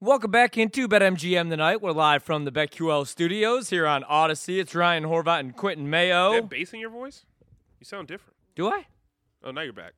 Welcome back into BetMGM tonight. We're live from the BetQL studios here on Audacy. It's Ryan Horvat and Quentin Mayo. You have bass in your voice? You sound different. Do I? Oh, now you're back.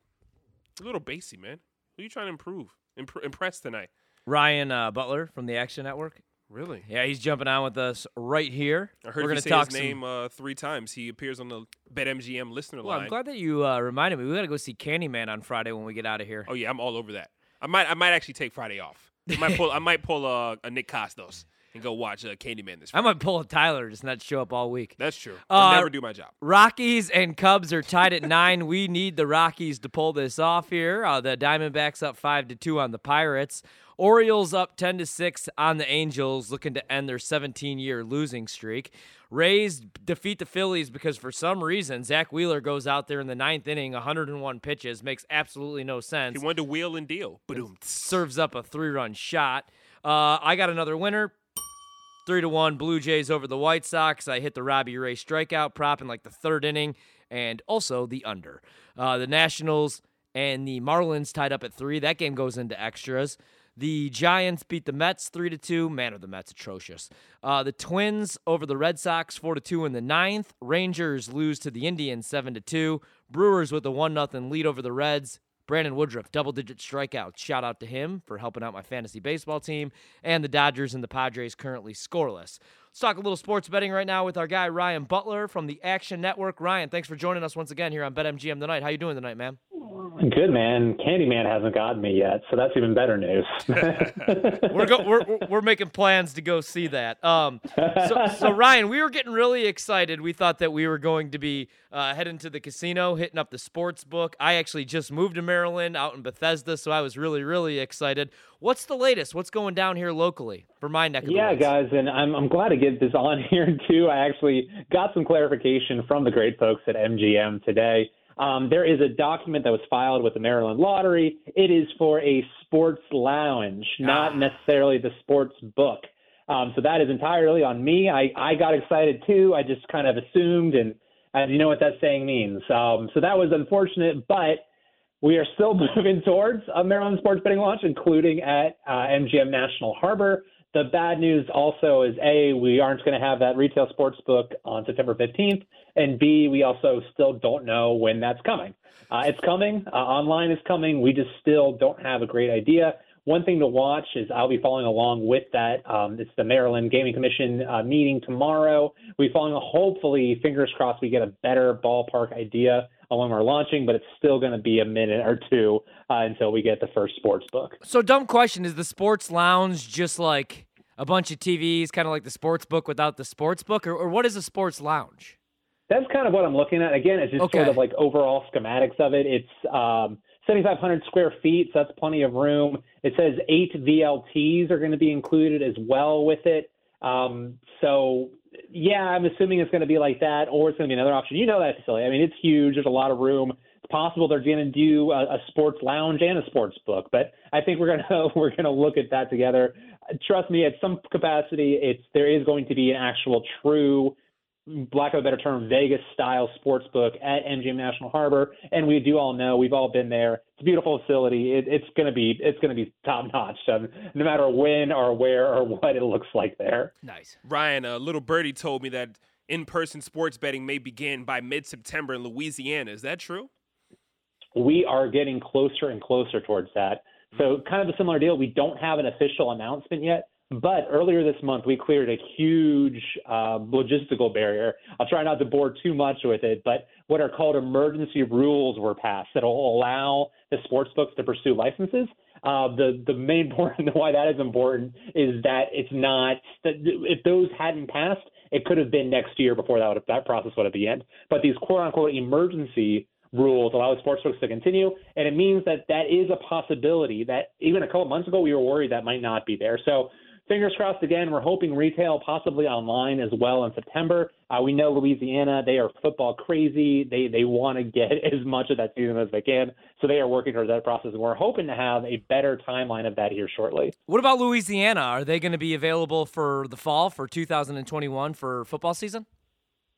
A little bassy, man. Who are you trying to improve? Imp- impress tonight? Ryan uh, Butler from the Action Network. Really? Yeah, he's jumping on with us right here. I heard We're you say talk his some- name uh, three times, he appears on the BetMGM listener Well, line. I'm glad that you uh, reminded me. We got to go see Candyman on Friday when we get out of here. Oh yeah, I'm all over that. I might, I might actually take Friday off. I might pull, I might pull uh, a Nick Costos and go watch uh, Candyman this. Week. I'm gonna pull a Tyler, just not show up all week. That's true. Uh, I'll never do my job. Rockies and Cubs are tied at nine. We need the Rockies to pull this off here. Uh, the Diamondbacks up five to two on the Pirates. Orioles up ten to six on the Angels, looking to end their 17-year losing streak. Rays defeat the Phillies because for some reason Zack Wheeler goes out there in the ninth inning, 101 pitches, makes absolutely no sense He wanted to wheel and deal. Boom. serves up a three run shot. Uh, I got another winner. Three to one Blue Jays over the White Sox. I hit the Robbie Ray strikeout prop in like the third inning and also the under. Uh, the Nationals and the Marlins tied up at three. That game goes into extras. The Giants beat the Mets three to two. Man, are the Mets atrocious. Uh, the Twins over the Red Sox four to two in the ninth. Rangers lose to the Indians seven to two. Brewers with a one nothing lead over the Reds. Brandon Woodruff, double digit strikeouts. Shout out to him for helping out my fantasy baseball team. And the Dodgers and the Padres currently scoreless. Let's talk a little sports betting right now with our guy Ryan Butler from the Action Network. Ryan, thanks for joining us once again here on BetMGM tonight. How you doing tonight, man? Good man. Candyman hasn't gotten me yet, so that's even better news. we're, go- we're we're- making plans to go see that. Um, so, so Ryan, we were getting really excited. We thought that we were going to be uh, heading to the casino, hitting up the sports book. I actually just moved to Maryland, out in Bethesda, so I was really really excited. What's the latest? What's going down here locally for my neck of the yeah, woods? guys, and I'm I'm glad to get this on here too. I actually got some clarification from the great folks at MGM today. Um, there is a document that was filed with the Maryland Lottery. It is for a sports lounge, not necessarily the sports book. Um, so that is entirely on me. I, I got excited too. I just kind of assumed, and and you know what that saying means. Um, so that was unfortunate, but we are still moving towards a Maryland sports betting launch, including at uh, MGM National Harbor. The bad news also is A, we aren't going to have that retail sports book on September 15th. And B, we also still don't know when that's coming. Uh, it's coming. Uh, online is coming. We just still don't have a great idea. One thing to watch is I'll be following along with that. Um, it's the Maryland Gaming Commission uh, meeting tomorrow. Be following, hopefully, fingers crossed, we get a better ballpark idea on when we're launching, but it's still going to be a minute or two uh, until we get the first sports book. So dumb question: Is the sports lounge just like a bunch of TVs, kind of like the sports book without the sports book, or, or what is a sports lounge? That's kind of what I'm looking at. Again, it's just Okay. sort of like overall schematics of it. It's um, 7,500 square feet, so that's plenty of room. It says eight VLTs are going to be included as well with it. Um, so, yeah, I'm assuming it's going to be like that, or it's going to be another option. You know that facility. I mean, it's huge. There's a lot of room. It's possible they're going to do a, a sports lounge and a sports book, but I think we're gonna we're gonna look at that together. Trust me, at some capacity, it's there is going to be an actual true lack of a better term, Vegas style sports book at MGM National Harbor. And we do all know we've all been there. It's a beautiful facility. It, it's gonna be it's gonna be top notch. Um, no matter when or where or what it looks like there. Nice. Ryan, a little birdie told me that in-person sports betting may begin by mid-September in Louisiana. Is that true? We are getting closer and closer towards that. So kind of a similar deal. We don't have an official announcement yet. But earlier this month, we cleared a huge uh, logistical barrier. I'll try not to bore too much with it, but what are called emergency rules were passed that will allow the sports books to pursue licenses. Uh, the the main point why that is important is that it's not that if those hadn't passed, it could have been next year before that would, that process would have begun. But these quote unquote emergency rules allow sports books to continue, and it means that that is a possibility that even a couple months ago we were worried that might not be there. So fingers crossed again. We're hoping retail, possibly online as well in September. Uh, we know Louisiana; they are football crazy. They they want to get as much of that season as they can, so they are working towards that process. And we're hoping to have a better timeline of that here shortly. What about Louisiana? Are they going to be available for the fall for 2021 for football season?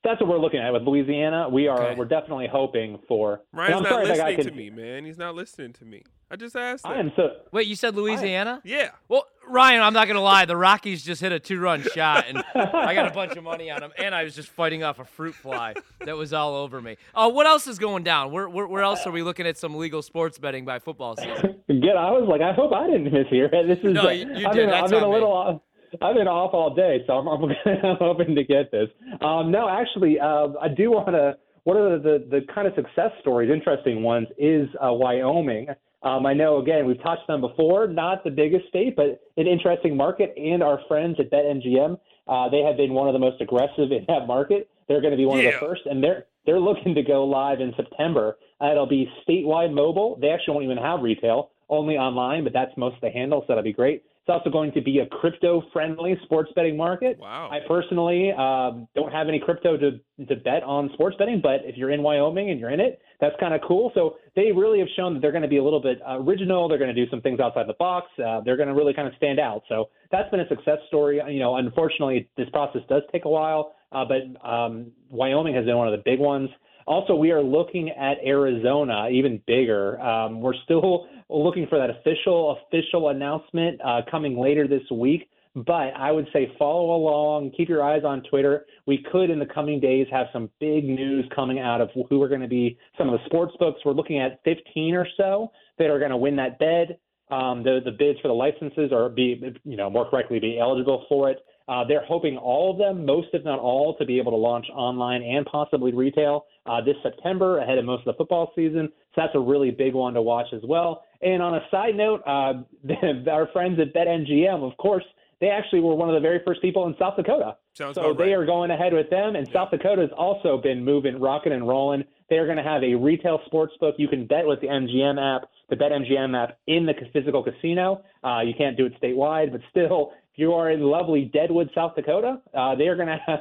That's what we're looking at with Louisiana. We are Okay. we're definitely hoping for. Ryan's I'm not sorry if that guy listening to could- me, man. He's not listening to me. I just asked. I am so. Wait, you said Louisiana? Yeah. Well, Ryan, I'm not gonna lie. The Rockies just hit a two-run shot, and I got a bunch of money on them. And I was just fighting off a fruit fly that was all over me. Oh, what else is going down? Where, where, where else are we looking at some legal sports betting by football season? Good. I was like, I hope I didn't miss here. This is. No, you- you I've did. Been, That's I've been a little. Off, I've been off all day, so I'm, I'm, I'm hoping to get this. Um, no, actually, uh, I do want to. One of the, the, the kind of success stories, interesting ones, is uh, Wyoming. Um, I know, again, we've touched them before. Not the biggest state, but an interesting market. And our friends at BetMGM, uh, they have been one of the most aggressive in that market. They're going to be one of the first, and they're they're looking to go live in September. Uh, it'll be statewide mobile. They actually won't even have retail, only online, but that's most of the handle, so that'll be great. It's also going to be a crypto-friendly sports betting market. Wow. I personally um, don't have any crypto to to bet on sports betting, but if you're in Wyoming and you're in it, that's kind of cool. So they really have shown that they're going to be a little bit uh, original. They're going to do some things outside the box. Uh, they're going to really kind of stand out. So that's been a success story. You know, unfortunately, this process does take a while, uh, but um, Wyoming has been one of the big ones. Also, we are looking at Arizona, even bigger. Um, we're still looking for that official official announcement uh, coming later this week. But I would say follow along, keep your eyes on Twitter. We could in the coming days have some big news coming out of who are going to be some of the sports books. We're looking at 15 or so that are going to win that bid. Um, the the bids for the licenses or be you know more correctly be eligible for it. Uh, they're hoping all of them, most if not all, to be able to launch online and possibly retail uh, this September ahead of most of the football season. So that's a really big one to watch as well. And on a side note, uh, our friends at BetMGM, of course, they actually were one of the very first people in South Dakota. Sounds so they right. are going ahead with them, and South Dakota has also been moving, rocking and rolling. They are going to have a retail sports book. You can bet with the MGM app, the BetMGM app, in the physical casino. Uh, you can't do it statewide, but still, you are in lovely Deadwood, South Dakota, uh, they are going to have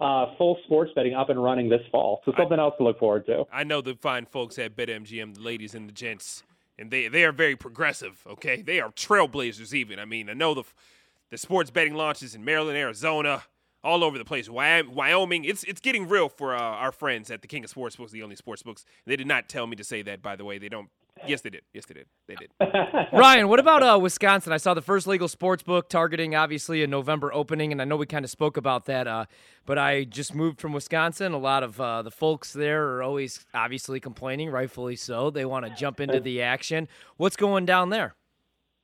uh, full sports betting up and running this fall. So something else to look forward to. I know the fine folks at BetMGM, the ladies and the gents, and they they are very progressive. Okay, they are trailblazers. Even I mean, I know the the sports betting launches in Maryland, Arizona, all over the place. Wyoming, it's it's getting real for uh, our friends at the King of Sportsbooks, the only sportsbooks. They did not tell me to say that, by the way. They don't. Yes, they did. Yes, they did. They did. Ryan, what about uh, Wisconsin? I saw the first legal sports book targeting obviously a November opening, and I know we kind of spoke about that. Uh, but I just moved from Wisconsin. A lot of uh, the folks there are always obviously complaining, rightfully so. They want to jump into the action. What's going down there?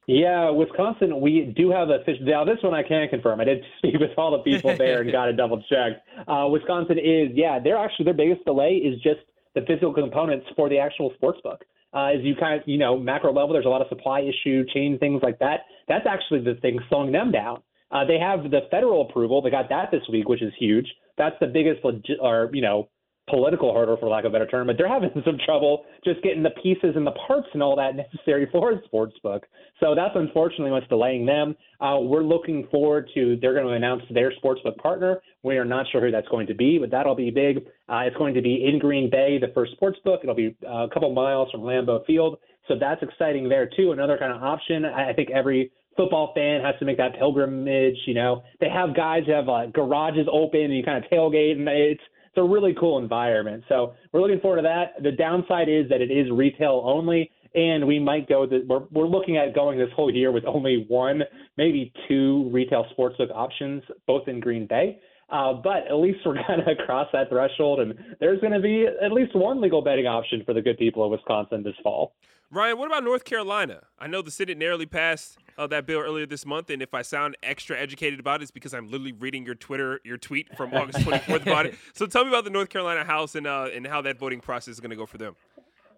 Yeah, Wisconsin, we do have a fish. Now, this one I can confirm. I did speak with all the people there and got it double checked. Uh, Wisconsin is, yeah, they're actually, their biggest delay is just the physical components for the actual sports book. Uh, as you kind of, you know, macro level, there's a lot of supply issue, chain things like that. That's actually the thing slowing them down. Uh, they have the federal approval. They got that this week, which is huge. That's the biggest, legit, or you know, political hurdle, for lack of a better term. But they're having some trouble just getting the pieces and the parts and all that necessary for a sports book. So that's unfortunately what's delaying them. Uh, we're looking forward to they're going to announce their sportsbook partner. We are not sure who that's going to be, but that'll be big. Uh, it's going to be in Green Bay, the first sports book. It'll be uh, a couple miles from Lambeau Field. So that's exciting there too. Another kind of option. I I think every football fan has to make that pilgrimage. You know, they have guys who have uh, garages open and you kind of tailgate, and it's it's a really cool environment. So we're looking forward to that. The downside is that it is retail only, and we might go. The, we're we're looking at going this whole year with only one, maybe two retail sportsbook options, both in Green Bay. Uh, but at least we're going to cross that threshold, and there's going to be at least one legal betting option for the good people of Wisconsin this fall. Ryan, what about North Carolina? I know the Senate narrowly passed uh, that bill earlier this month, and if I sound extra educated about it, it's because I'm literally reading your Twitter, your tweet from August 24th about it. So tell me about the North Carolina House and uh, and how that voting process is going to go for them.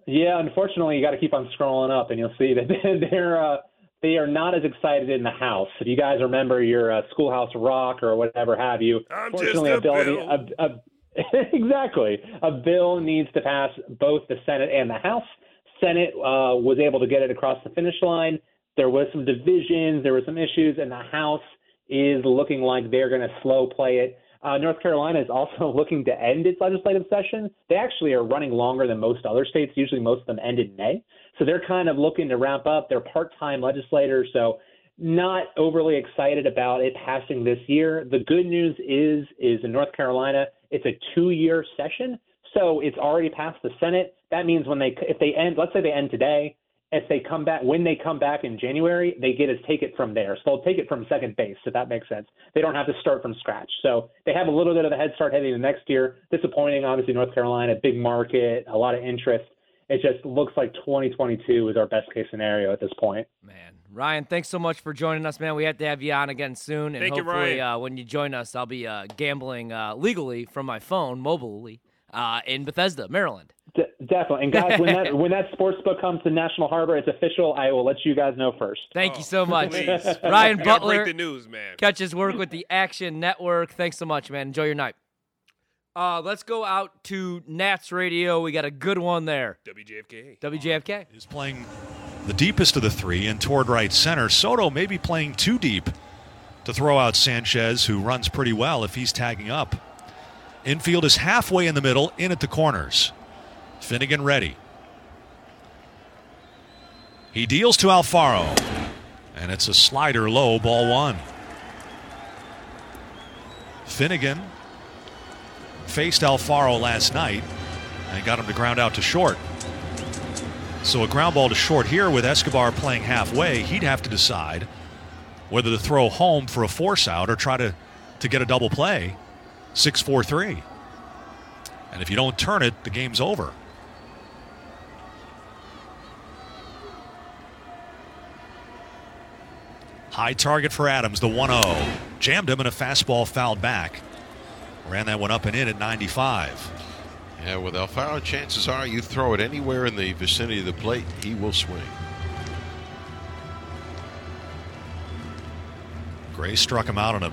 Yeah, unfortunately, you got to keep on scrolling up, and you'll see that they're uh, they are not as excited in the House. If you guys remember your uh, Schoolhouse Rock or whatever have you, I'm fortunately, a bill, bill. A, a, exactly, a bill needs to pass both the Senate and the House. Senate uh, was able to get it across the finish line. There was some divisions, there were some issues, and the House is looking like they're going to slow play it. Uh, North Carolina is also looking to end its legislative session. They actually are running longer than most other states. Usually, most of them end in May. So they're kind of looking to wrap up. They're part-time legislators, so not overly excited about it passing this year. The good news is, is in North Carolina, it's a two-year session, so it's already passed the Senate. That means when they, if they end, let's say they end today, if they come back when they come back in January, they get to take it from there. So they'll take it from second base, if that makes sense. They don't have to start from scratch. So they have a little bit of a head start heading into next year. Disappointing, obviously, North Carolina, big market, a lot of interest. It just looks like 2022 is our best case scenario at this point. Man, Ryan, thanks so much for joining us, man. We have to have you on again soon, and Thank you, hopefully, Ryan. uh, when you join us, I'll be uh, gambling uh, legally from my phone, mobilely, uh, in Bethesda, Maryland. D- definitely. And guys, when that when that sports book comes to National Harbor, it's official. I will let you guys know first. Thank Oh, you so much, please. Ryan Butler. break the news, man. Catch his work with the Action Network. Thanks so much, man. Enjoy your night. Uh, let's go out to Nats Radio. We got a good one there. WJFK. WJFK. is playing the deepest of the three and toward right center. Soto may be playing too deep to throw out Sanchez, who runs pretty well if he's tagging up. Infield is halfway in the middle, in at the corners. Finnegan ready. He deals to Alfaro, and it's a slider low, ball one. Finnegan faced Alfaro last night and got him to ground out to short. So a ground ball to short here with Escobar playing halfway, he'd have to decide whether to throw home for a force out or try to, to get a double play. 6 4 3. And if you don't turn it, the game's over. High target for Adams, the 1 0. Jammed him and a fastball fouled back. Ran that one up and in at 95. Yeah, with Alfaro, chances are you throw it anywhere in the vicinity of the plate, he will swing. Gray struck him out on a,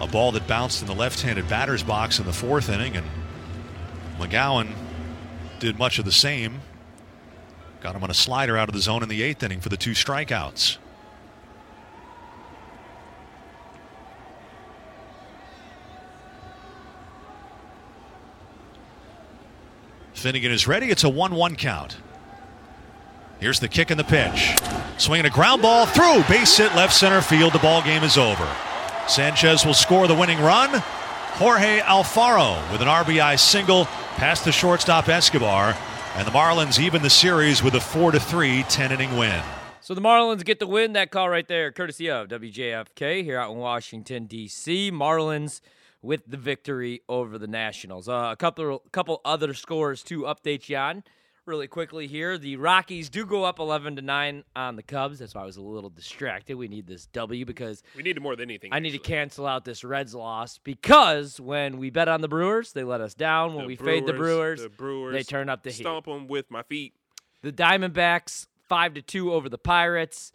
a ball that bounced in the left handed batter's box in the fourth inning, and McGowin did much of the same. Got him on a slider out of the zone in the eighth inning for the two strikeouts. Finnegan is ready. It's a 1 1 count. Here's the kick and the pitch. Swinging a ground ball through. Base hit left center field. The ball game is over. Sanchez will score the winning run. Jorge Alfaro with an RBI single past the shortstop Escobar. And the Marlins even the series with a 4 3 10 inning win. So the Marlins get the win. That call right there, courtesy of WJFK here out in Washington D.C. Marlins with the victory over the Nationals. Uh, a couple couple other scores to update you on really quickly here. The Rockies do go up 11 to 9 on the Cubs. That's why I was a little distracted. We need this W because We need more than anything. I need to cancel out this Reds loss because when we bet on the Brewers, they let us down. When The we fade the Brewers, the Brewers, they turn up the heat. Stomp them with my feet. The Diamondbacks five to two over the Pirates.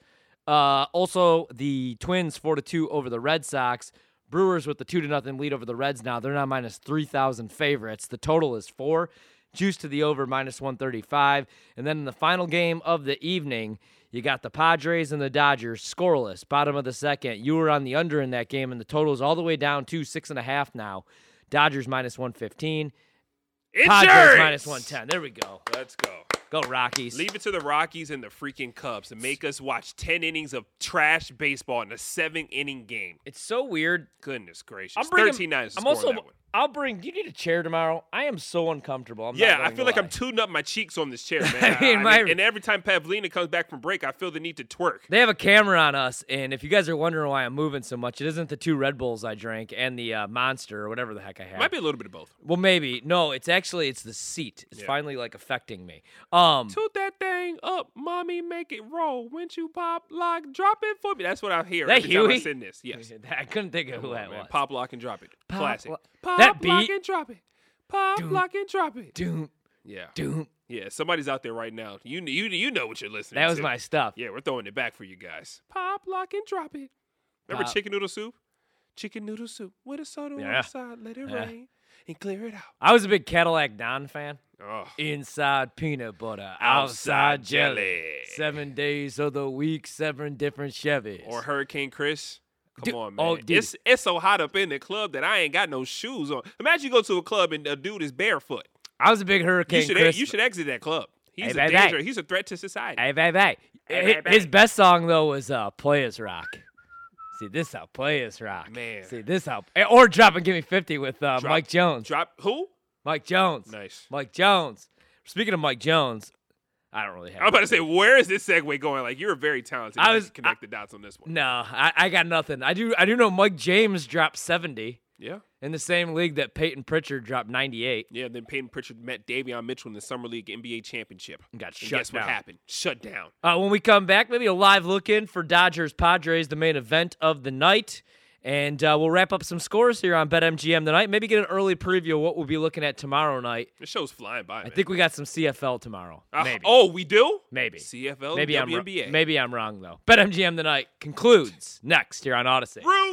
Uh, also, the Twins four to two over the Red Sox. Brewers with the two to nothing lead over the Reds now. They're now minus 3,000 favorites. The total is four. Juice to the over minus 135. And then in the final game of the evening, you got the Padres and the Dodgers scoreless, bottom of the second. You were on the under in that game, and the total is all the way down to six and a half now. Dodgers minus 115. Insurance. Padres minus 110. There we go. Let's go. Go Rockies. Leave it to the Rockies and the freaking Cubs to make us watch 10 innings of trash baseball in a seven inning game. It's so weird. Goodness gracious. I'm bringing, 13 9 is I'm also, on that one. I'll bring. Do you need a chair tomorrow? I am so uncomfortable. I'm Yeah, I feel like lie. I'm tuning up my cheeks on this chair, man. I mean, I- my- and every time Pavlina comes back from break, I feel the need to twerk. They have a camera on us, and if you guys are wondering why I'm moving so much, it isn't the two Red Bulls I drank and the uh, Monster or whatever the heck I had. Might be a little bit of both. well, maybe no. It's actually it's the seat. It's Yeah. finally like affecting me. Um, Toot that thing up, mommy, make it roll. When you pop, lock, drop it for me. That's what I hear That every time I Huey? send this. Yes. I couldn't think of who that was. Pop, lock, and drop it. Pop, Classic. lo- Pop, that lock, and drop it. Pop, Doom. lock, and drop it. Doom, Yeah. doom. Yeah, somebody's out there right now. You you you know what you're listening to. That was to. my stuff. Yeah, we're throwing it back for you guys. Pop, lock, and drop it. Remember Pop. chicken noodle soup? Chicken noodle soup with a soda on the side. Let it Yeah. rain and clear it out. I was a big Cadillac Don fan. Oh, Inside peanut butter, Outside outside jelly. jelly. Seven days of the week, seven different Chevys. or Hurricane Chris. Come Dude- on, man. oh, dude. It's it's so hot up in the club that I ain't got no shoes on. Imagine you go to a club and a dude is barefoot. I was a big Hurricane You should Chris. you should exit that club. He's Hey, a danger. He's a threat to society. Hey, hey, hey. Hey, His best song though was uh, "Players Rock." See this how players rock. Man. See this how eh, or drop and give me fifty with uh, Drop- Mike Jones. Drop who? Mike Jones. Nice. Mike Jones. Speaking of Mike Jones, I don't really have. I'm about to say, where is this segue going? Like, you're very talented. I was- connect the dots on this one. No, I, I got nothing. I do I do know Mike James dropped 70 Yeah. in the same league that Payton Pritchard dropped 98. Yeah, then Payton Pritchard met Davion Mitchell in the Summer League NBA Championship. And got And shut guess down. what happened? Shut down. Uh, when we come back, maybe a live look in for Dodgers Padres, the main event of the night. And uh, we'll wrap up some scores here on BetMGM tonight. Maybe get an early preview of what we'll be looking at tomorrow night. The show's flying by. I think we got some CFL tomorrow. Uh, Maybe. oh, we do? Maybe. CFL, maybe I'm, WNBA. maybe I'm wrong, though. BetMGM tonight concludes next here on Audacy. Rouge.